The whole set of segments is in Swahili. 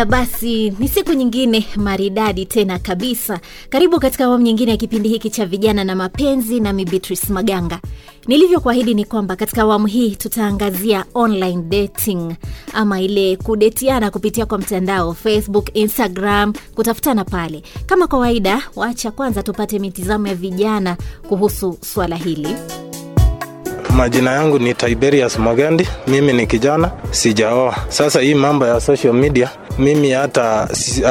Haya basi, ni siku nyingine maridadi tena kabisa. Karibu katika awamu nyingine ya kipindi hiki cha vijana na mapenzi, nami Beatrice Maganga. Nilivyokuahidi ni kwamba katika awamu hii tutaangazia online dating ama ile kudetiana kupitia kwa mtandao Facebook, Instagram, kutafutana pale. Kama kawaida, wacha kwanza tupate mitizamo ya vijana kuhusu swala hili. Majina yangu ni Tiberius Mogendi, mimi ni kijana, sijaoa. Sasa hii mambo ya social media mimi hata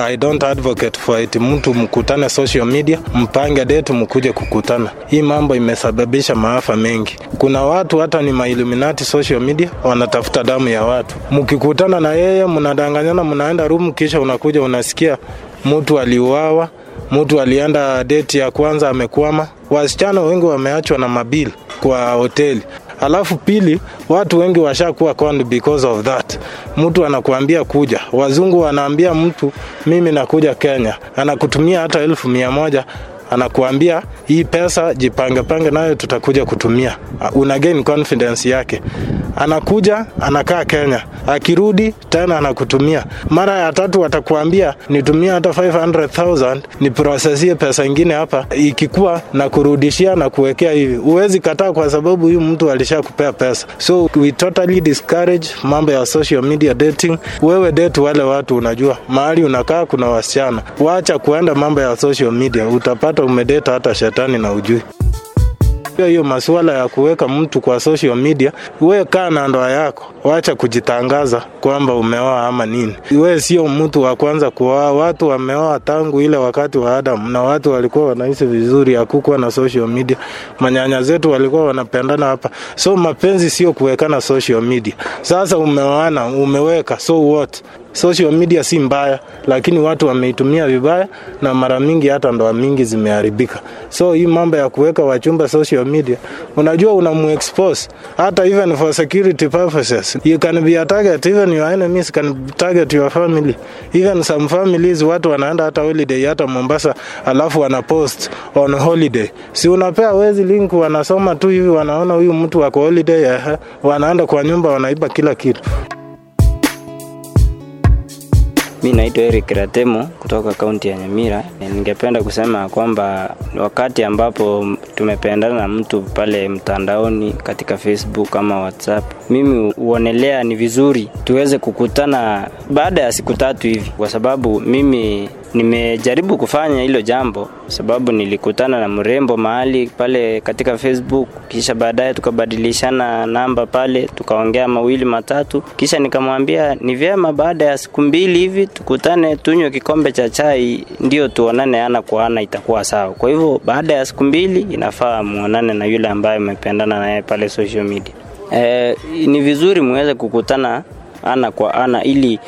I don't advocate for it. Mtu mkutane social media, mpange date, mkuje kukutana. Hii mambo imesababisha maafa mengi. Kuna watu hata ni mailuminati social media, wanatafuta damu ya watu. Mkikutana na yeye, mnadanganyana, mnaenda room, kisha unakuja unasikia mtu aliuawa, mtu alienda deti ya kwanza amekwama. Wasichana wengi wameachwa na mabili kwa hoteli. Alafu pili, watu wengi washakuwa conned because of that. Mtu anakuambia kuja, wazungu wanaambia mtu mimi nakuja Kenya, anakutumia hata elfu mia moja anakuambia hii pesa jipange pange nayo tutakuja kutumia. Una gain confidence yake, anakuja anakaa Kenya, akirudi tena anakutumia. Mara ya tatu atakuambia nitumia hata 500,000 niprosesie pesa ingine hapa, ikikuwa na kurudishia na kuwekea hivi. Huwezi kataa kwa sababu huyu mtu alishakupea pesa. So we totally discourage mambo ya social media dating. Wewe date wale watu unajua mahali unakaa kuna wasichana, wacha kuenda mambo ya social media, utapata umedeta hata shetani na ujui hiyo masuala ya kuweka mtu kwa social media, we kaa na ndoa yako, wacha kujitangaza kwamba umeoa ama nini. We sio mtu wa kwanza kuoa, watu wameoa tangu ile wakati wa Adamu, na watu walikuwa wanaishi vizuri, hakukuwa na social media. Manyanya zetu walikuwa wanapendana hapa, so mapenzi sio kuwekana social media. Sasa umeoana, umeweka, so what? Social media si mbaya, lakini watu wameitumia vibaya, na mara mingi hata ndoa mingi zimeharibika. So hii mambo ya kuweka wachumba social media, unajua unamuexpose hata even for security purposes. You can be a target, even your enemies can target your family. Even some families, watu wanaenda hata holiday hata Mombasa, alafu wanapost on holiday. Si unapea wezi link, wanasoma tu hivi, wanaona huyu mtu wako holiday, wanaenda kwa nyumba, wanaiba kila kitu. Mi naitwa Eric Ratemo kutoka kaunti ya Nyamira. Ningependa kusema kwamba wakati ambapo tumependana na mtu pale mtandaoni katika Facebook ama WhatsApp, mimi huonelea ni vizuri tuweze kukutana baada ya siku tatu hivi, kwa sababu mimi nimejaribu kufanya hilo jambo sababu nilikutana na mrembo mahali pale katika Facebook, kisha baadaye tukabadilishana namba pale, tukaongea mawili matatu, kisha nikamwambia ni vyema baada ya siku mbili hivi tukutane, tunywe kikombe cha chai, ndio tuonane ana kwa ana, itakuwa sawa. Kwa hivyo baada ya siku mbili inafaa muonane na yule ambaye umependana naye pale social media. E, ni vizuri muweze kukutana ana kwa ana ili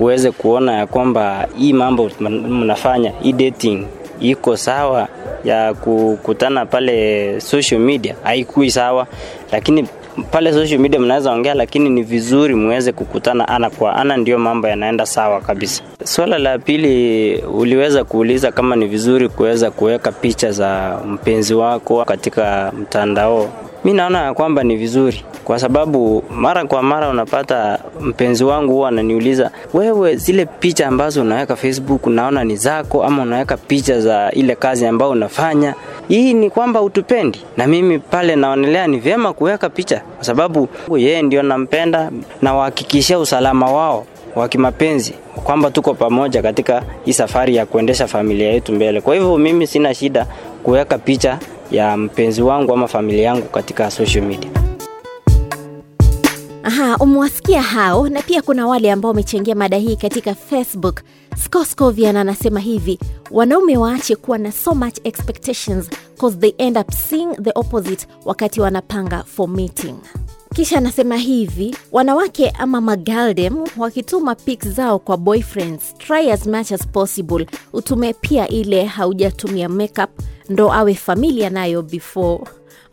uweze kuona ya kwamba hii mambo mnafanya hii dating iko sawa ya kukutana pale social media? Haikui sawa. Lakini pale social media mnaweza ongea lakini ni vizuri muweze kukutana ana kwa ana ndio mambo yanaenda sawa kabisa. Swala la pili uliweza kuuliza kama ni vizuri kuweza kuweka picha za mpenzi wako katika mtandao mi naona ya kwamba ni vizuri kwa sababu mara kwa mara unapata mpenzi wangu huwa ananiuliza wewe zile picha ambazo unaweka facebook unaona ni zako ama unaweka picha za ile kazi ambayo unafanya? Hii ni kwamba utupendi na mimi pale naonelea ni vyema kuweka picha kwa sababu yeye ndio nampenda na usalama wao wa kimapenzi kwamba tuko pamoja katika hii safari ya kuendesha familia yetu mbele. Kwa hivyo mimi sina shida kuweka picha ya mpenzi wangu ama familia yangu katika social media Aha, umewasikia hao, na pia kuna wale ambao wamechangia mada hii katika Facebook. Scoscovian anasema hivi, wanaume waache kuwa na so much expectations cause they end up seeing the opposite wakati wanapanga for meeting. Kisha anasema hivi, wanawake ama magaldem wakituma pics zao kwa boyfriends, try as much as possible utume pia ile haujatumia makeup ndo awe familia nayo before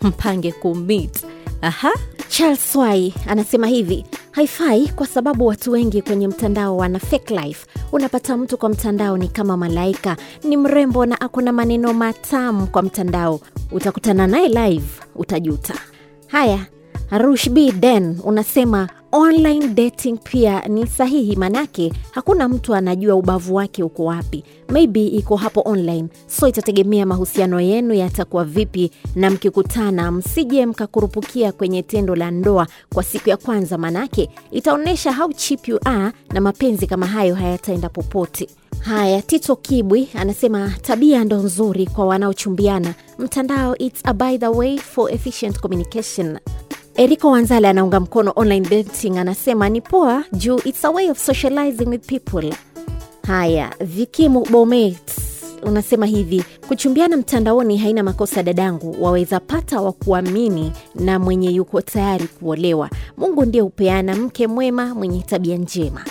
mpange kumit. Aha. Charles Swai anasema hivi, haifai kwa sababu watu wengi kwenye mtandao wana fake life. Unapata mtu kwa mtandao ni kama malaika, ni mrembo na akona maneno matamu kwa mtandao, utakutana naye live utajuta. Haya, Rush B Den unasema online dating pia ni sahihi manake hakuna mtu anajua ubavu wake uko wapi. Maybe iko hapo online. So itategemea mahusiano yenu yatakuwa vipi na mkikutana msije mkakurupukia kwenye tendo la ndoa kwa siku ya kwanza manake itaonyesha how cheap you are na mapenzi kama hayo hayataenda popote. Haya tito kibwi anasema tabia ndo nzuri kwa wanaochumbiana. Mtandao its a by the way for efficient communication eriko wanzale anaunga mkono online dating anasema ni poa juu its a way of socializing with people. Haya vikimu bomet unasema hivi kuchumbiana mtandaoni haina makosa dadangu. Waweza pata wa kuamini na mwenye yuko tayari kuolewa. Mungu ndiye hupeana mke mwema mwenye tabia njema.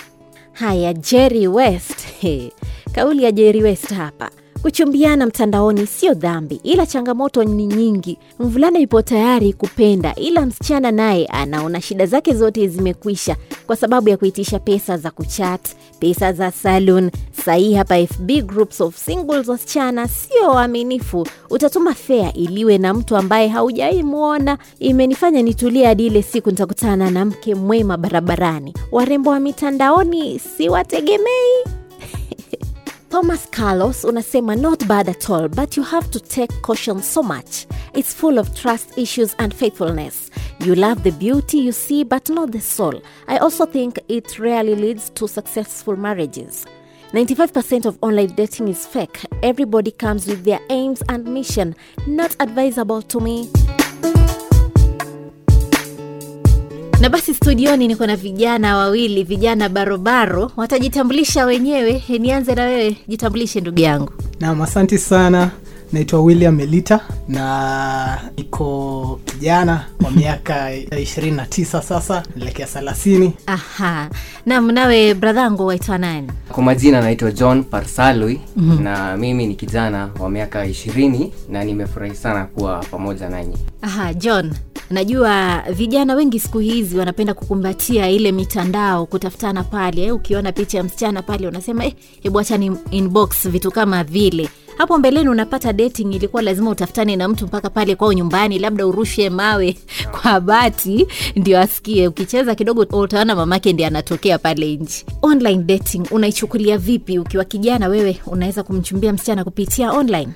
Haya jerry west. Kauli ya jerry west hapa kuchumbiana mtandaoni sio dhambi ila changamoto ni nyingi. Mvulana ipo tayari kupenda ila msichana naye anaona shida zake zote zimekwisha kwa sababu ya kuitisha pesa za kuchat pesa za salon. Sahii hapa fb groups of singles wasichana sio waaminifu. Utatuma fea iliwe na mtu ambaye haujai mwona imenifanya nitulie hadi ile siku nitakutana na mke mwema barabarani. Warembo wa mitandaoni siwategemei thomas carlos unasema not bad at all but you have to take caution so much. It's full of trust issues and faithfulness. You love the beauty you see but not the soul. I also think it rarely leads to successful marriages. 95% of online dating is fake. Everybody comes with their aims and mission. Not advisable to me na basi studioni niko na vijana wawili vijana barobaro watajitambulisha wenyewe. Nianze na wewe. Jitambulishe ndugu yangu. Naam, asante sana. Naitwa William Melita na niko kijana wa miaka ishirini na tisa sasa, naelekea thelathini. aha. Nam nawe bradhangu waitwa nani? Kwa majina naitwa john parsalui mm-hmm. na mimi ni kijana wa miaka ishirini na nimefurahi sana kuwa pamoja nanyi. Aha john najua vijana wengi siku hizi wanapenda kukumbatia ile mitandao kutafutana pale eh, ukiona picha ya msichana pale unasema eh, hebu acha ni inbox vitu kama vile. Hapo mbeleni unapata dating ilikuwa lazima utafutane na mtu mpaka pale kwao nyumbani labda urushe mawe kwa bati ndio asikie. Ukicheza kidogo utaona mamake ndi anatokea pale nje. Online dating unaichukulia vipi? Ukiwa kijana wewe unaweza kumchumbia msichana kupitia online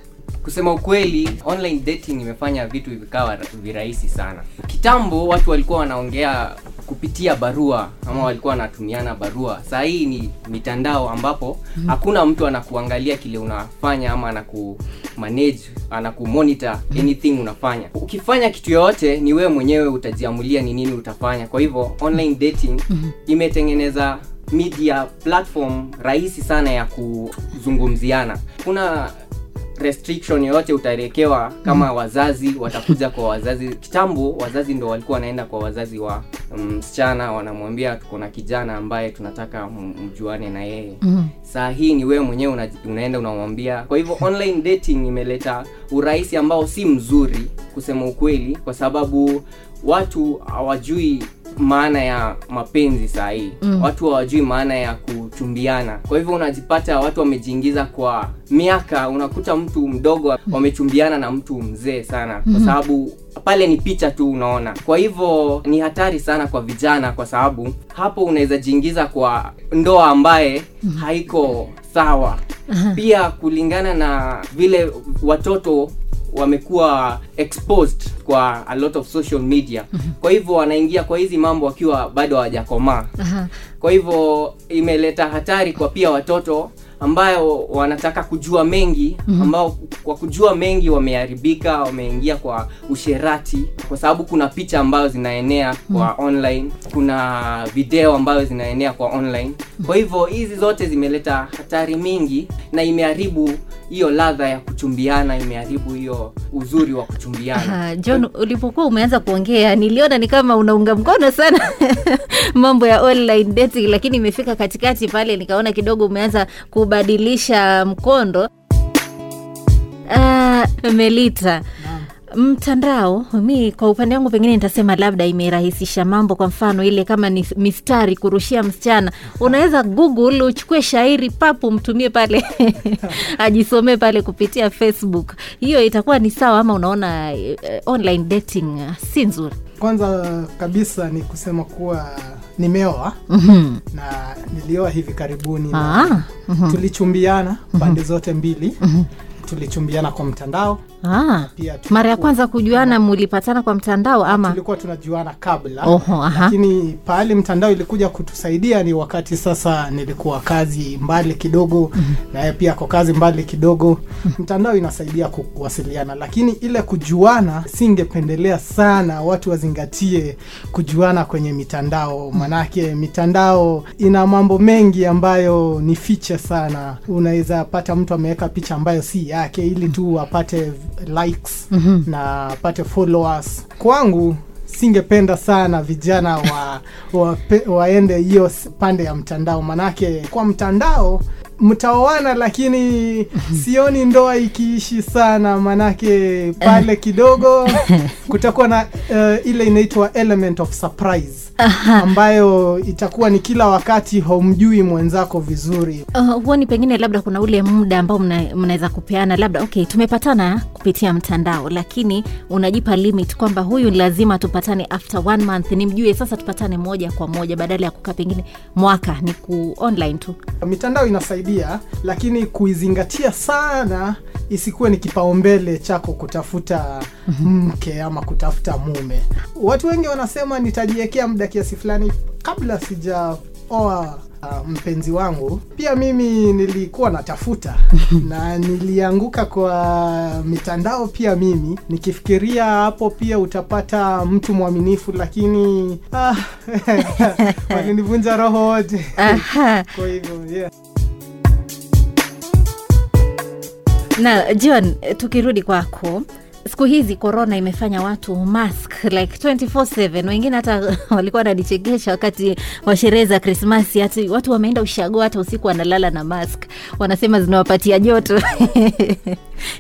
kusema ukweli online dating imefanya vitu vikawa virahisi sana. Kitambo watu walikuwa wanaongea kupitia barua ama walikuwa wanatumiana barua. Saa hii ni mitandao ambapo hakuna mtu anakuangalia kile unafanya ama anaku manage anakumonitor anything unafanya. Ukifanya kitu yoyote ni wewe mwenyewe utajiamulia ni nini utafanya. Kwa hivyo online dating imetengeneza media platform rahisi sana ya kuzungumziana. Kuna restriction yoyote utaelekewa kama wazazi watakuja kwa wazazi kitambo wazazi ndo walikuwa wanaenda kwa wazazi wa msichana um, wanamwambia tuko na kijana ambaye tunataka mjuane na yeye mm. saa hii ni wewe mwenyewe una, unaenda unamwambia kwa hivyo online dating imeleta urahisi ambao si mzuri kusema ukweli kwa sababu watu hawajui maana ya mapenzi saa hii mm. watu hawajui maana ya kuchumbiana. Kwa hivyo unajipata watu wamejiingiza kwa miaka unakuta mtu mdogo wamechumbiana na mtu mzee sana. Kwa sababu pale ni picha tu unaona. Kwa hivyo ni hatari sana kwa vijana kwa sababu hapo unaweza jiingiza kwa ndoa ambaye haiko sawa. Pia kulingana na vile watoto wamekuwa exposed kwa a lot of social media. Kwa hivyo wanaingia kwa hizi mambo wakiwa bado hawajakomaa kwa hivyo imeleta hatari kwa pia watoto ambayo wanataka kujua mengi ambao kwa kujua mengi wameharibika wameingia kwa usherati kwa sababu kuna picha ambayo zinaenea kwa online kuna video ambayo zinaenea kwa online. Kwa hivyo hizi zote zimeleta hatari mingi na imeharibu hiyo ladha ya kuchumbiana imeharibu hiyo uzuri wa kuchumbiana. John ulipokuwa umeanza kuongea niliona ni kama unaunga mkono sana mambo ya online dating lakini imefika katikati pale nikaona kidogo umeanza kubadilisha mkondo. Uh, melita mtandao mi kwa upande wangu pengine nitasema labda imerahisisha mambo kwa mfano ile kama ni mistari kurushia msichana. Unaweza google uchukue shairi papu mtumie pale. Ajisomee pale kupitia facebook. Hiyo itakuwa ni sawa ama unaona uh, online dating uh, si nzuri? Kwanza kabisa ni kusema kuwa nimeoa Mhm. na nilioa hivi karibuni ah. mm -hmm. tulichumbiana pande zote mbili tulichumbiana kwa mtandao Ah. mara ya kwanza kujuana mulipatana kwa mtandao ama? Tulikuwa tunajuana kabla Oho, aha. lakini pahali mtandao ilikuja kutusaidia ni wakati sasa nilikuwa kazi mbali kidogo na yeye pia kwa kazi mbali kidogo. Mtandao inasaidia kuwasiliana lakini ile kujuana singependelea sana watu wazingatie kujuana kwenye mitandao. Manake mitandao ina mambo mengi ambayo ni fiche sana. Unaweza pata mtu ameweka picha ambayo si yake ili tu apate likes na apate followers. Kwangu singependa sana vijana wa, wa waende hiyo pande ya mtandao. Manake kwa mtandao mtaoana lakini sioni ndoa ikiishi sana. Manake pale kidogo kutakuwa na uh, ile inaitwa element of surprise ambayo itakuwa ni kila wakati haumjui mwenzako vizuri. Uh, huoni pengine labda kuna ule muda ambao mnaweza kupeana labda okay tumepatana kupitia mtandao lakini unajipa limit kwamba huyu lazima tupatane after one month nimjue sasa tupatane moja kwa moja badala ya kukaa pengine mwaka ni ku online tu. Mitandao inasaidia lakini kuizingatia sana isikuwe ni kipaumbele chako kutafuta mke ama kutafuta mume. Watu wengi wanasema nitajiwekea muda kiasi fulani kabla sijaoa uh, mpenzi wangu. Pia mimi nilikuwa natafuta na nilianguka kwa mitandao pia mimi. Nikifikiria hapo pia utapata mtu mwaminifu lakini ah, walinivunja roho wote. Kwa hivyo yeah. Na john tukirudi kwako siku hizi korona imefanya watu mask like 24/7 wengine hata walikuwa wananichekesha wakati wa sherehe za krismasi hati watu wameenda ushago hata usiku wanalala na mask. Wanasema zinawapatia joto.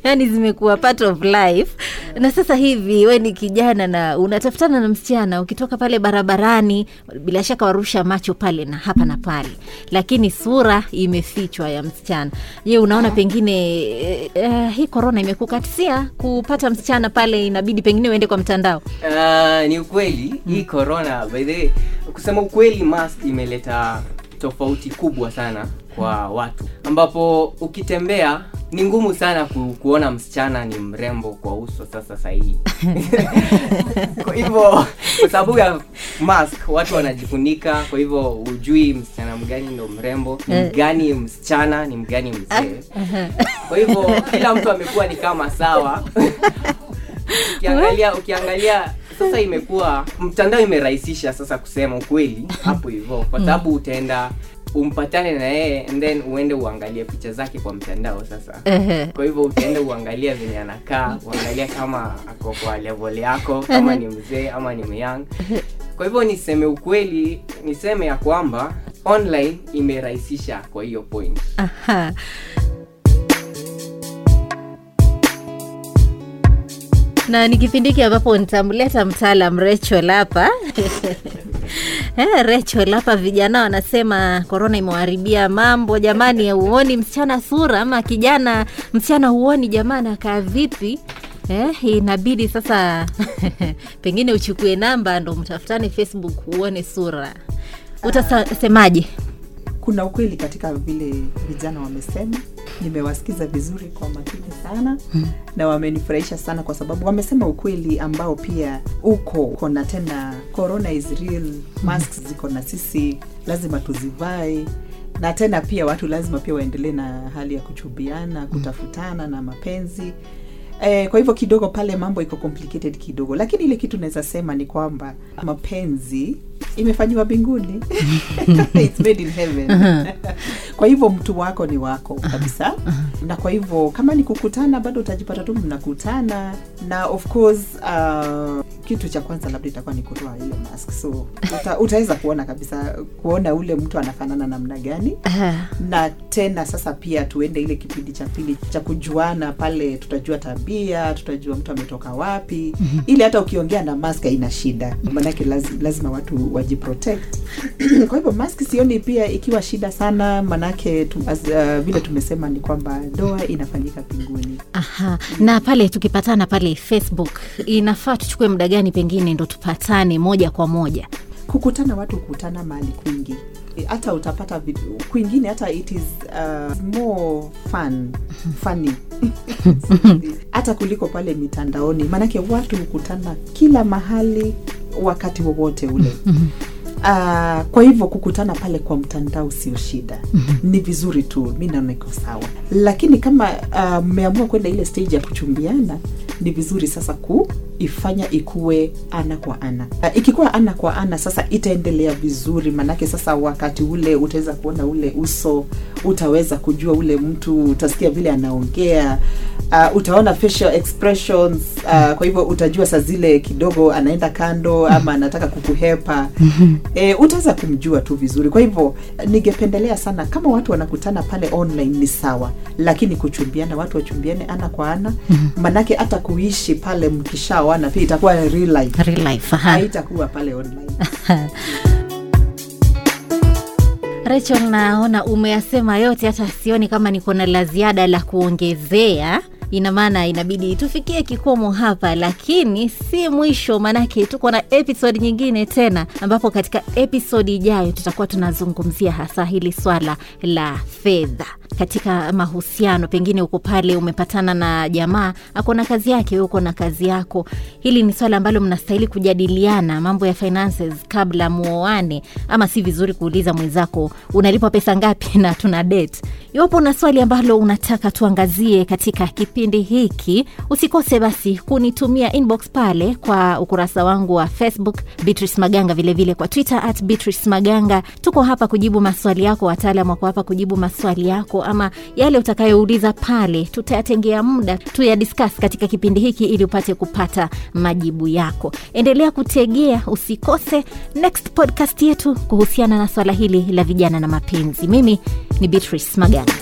Yani zimekuwa part of life. Na sasa hivi we ni kijana na unatafutana na msichana ukitoka pale barabarani bila shaka warusha macho pale na hapa na pale. Lakini sura imefichwa ya msichana. Je unaona pengine eh, eh, hii korona imekukatisia kupata msichana pale inabidi pengine uende kwa mtandao. Uh, ni ukweli hii corona by the way, kusema ukweli mask imeleta tofauti kubwa sana kwa watu. Ambapo ukitembea ni ngumu sana ku, kuona msichana ni mrembo kwa uso sasa sahii kwa hivyo kwa sababu ya mask watu wanajifunika kwa hivyo hujui msichana mgani ndo mrembo ni Eh. mgani msichana ni mgani mzee. Kwa hivyo kila mtu amekuwa ni kama sawa ukiangalia ukiangalia sasa imekuwa mtandao imerahisisha sasa kusema ukweli hapo hivyo kwa sababu utaenda umpatane na yeye and then uende uangalie picha zake kwa mtandao sasa. Kwa hivyo utaenda uangalia venye anakaa uangalia kama ako kwa level yako kama ni mzee ama ni myang kwa hivyo niseme ukweli niseme ya kwamba online imerahisisha kwa hiyo point. Aha. Na ni kipindi hiki ambapo nitamleta mtaalam Rachel hapa. Eh, Rachel hapa vijana wanasema korona imewaharibia mambo. Jamani huoni msichana sura ama kijana? Msichana huoni jamani akaa vipi? Eh, inabidi sasa pengine uchukue namba ndo mtafutane facebook uone sura. Utasemaje kuna ukweli katika vile vijana wamesema. Nimewasikiza vizuri kwa makini sana mm. na wamenifurahisha sana kwa sababu wamesema ukweli ambao pia uko. Uko na tena corona is real masks ziko na sisi lazima tuzivae. Na tena pia watu lazima pia waendelee na hali ya kuchubiana kutafutana na mapenzi. Eh, kwa hivyo kidogo pale mambo iko complicated kidogo. Lakini ile kitu naweza sema ni kwamba mapenzi imefanyiwa mbinguni. It's made in heaven. Kwa hivyo mtu wako ni wako kabisa. Na kwa hivyo kama ni kukutana bado utajipata tu mnakutana. Na of course uh, kitu cha kwanza labda itakuwa ni kutoa hiyo mask. So uta, utaweza kuona kabisa kuona ule mtu anafanana namna gani. Na tena sasa pia tuende ile kipindi cha pili cha kujuana pale tutajua tabia tutajua mtu ametoka wapi. Mm-hmm. ili hata ukiongea na mask haina shida. Maanake lazima, lazima watu wajiprotect. Kwa hivyo mask sioni pia ikiwa shida sana manake tu, as, uh, vile tumesema ni kwamba ndoa inafanyika mbinguni Aha. na pale tukipatana pale facebook inafaa tuchukue muda gani pengine ndo tupatane moja kwa moja? Kukutana watu kukutana mahali kwingi. E, hata utapata vitu kwingine hata it is uh, more fun funny. Hata kuliko pale mitandaoni. Maanake watu hukutana kila mahali wakati wowote ule. Uh, kwa hivyo kukutana pale kwa mtandao sio shida. Ni vizuri tu mi naona iko sawa. Lakini kama mmeamua mmeamua kwenda ile stage ya kuchumbiana ni vizuri sasa kuifanya ikuwe ana kwa ana. Uh, ikikuwa ana kwa ana sasa itaendelea vizuri. Maanake sasa wakati ule utaweza kuona ule uso utaweza kujua ule mtu utasikia vile anaongea uh, utaona facial expressions uh, kwa hivyo utajua saa zile kidogo anaenda kando ama anataka kukuhepa. E, utaweza kumjua tu vizuri. Kwa hivyo ningependelea sana kama watu wanakutana pale online ni sawa lakini kuchumbiana watu wachumbiane ana kwa ana maanake hata kuishi pale mkishaoana pia itakuwa real life. Real life, haitakuwa pale online. Rachel, naona umeyasema yote, hata sioni kama niko na la ziada la kuongezea. Ina maana inabidi tufikie kikomo hapa, lakini si mwisho, maanake tuko na episode nyingine tena, ambapo katika episode ijayo tutakuwa tunazungumzia hasa hili swala la fedha katika mahusiano. Pengine uko pale umepatana na jamaa ako na kazi yake, uko na kazi yako. Hili ni swala ambalo mnastahili kujadiliana, mambo ya finances kabla muoane, ama si vizuri kuuliza mwenzako unalipwa pesa ngapi na tuna date. Iwapo una swali ambalo unataka tuangazie katika kipindi hiki, usikose basi kunitumia inbox pale kwa ukurasa wangu wa Facebook Beatrice Maganga, vilevile vile kwa Twitter at Beatrice Maganga. Tuko hapa kujibu maswali yako, wataalam wako hapa kujibu maswali yako, ama yale utakayouliza pale, tutayatengea muda tuyadiscuss katika kipindi hiki ili upate kupata majibu yako. Endelea kutegea, usikose next podcast yetu kuhusiana na swala hili la vijana na mapenzi. Mimi ni Beatrice Maganga.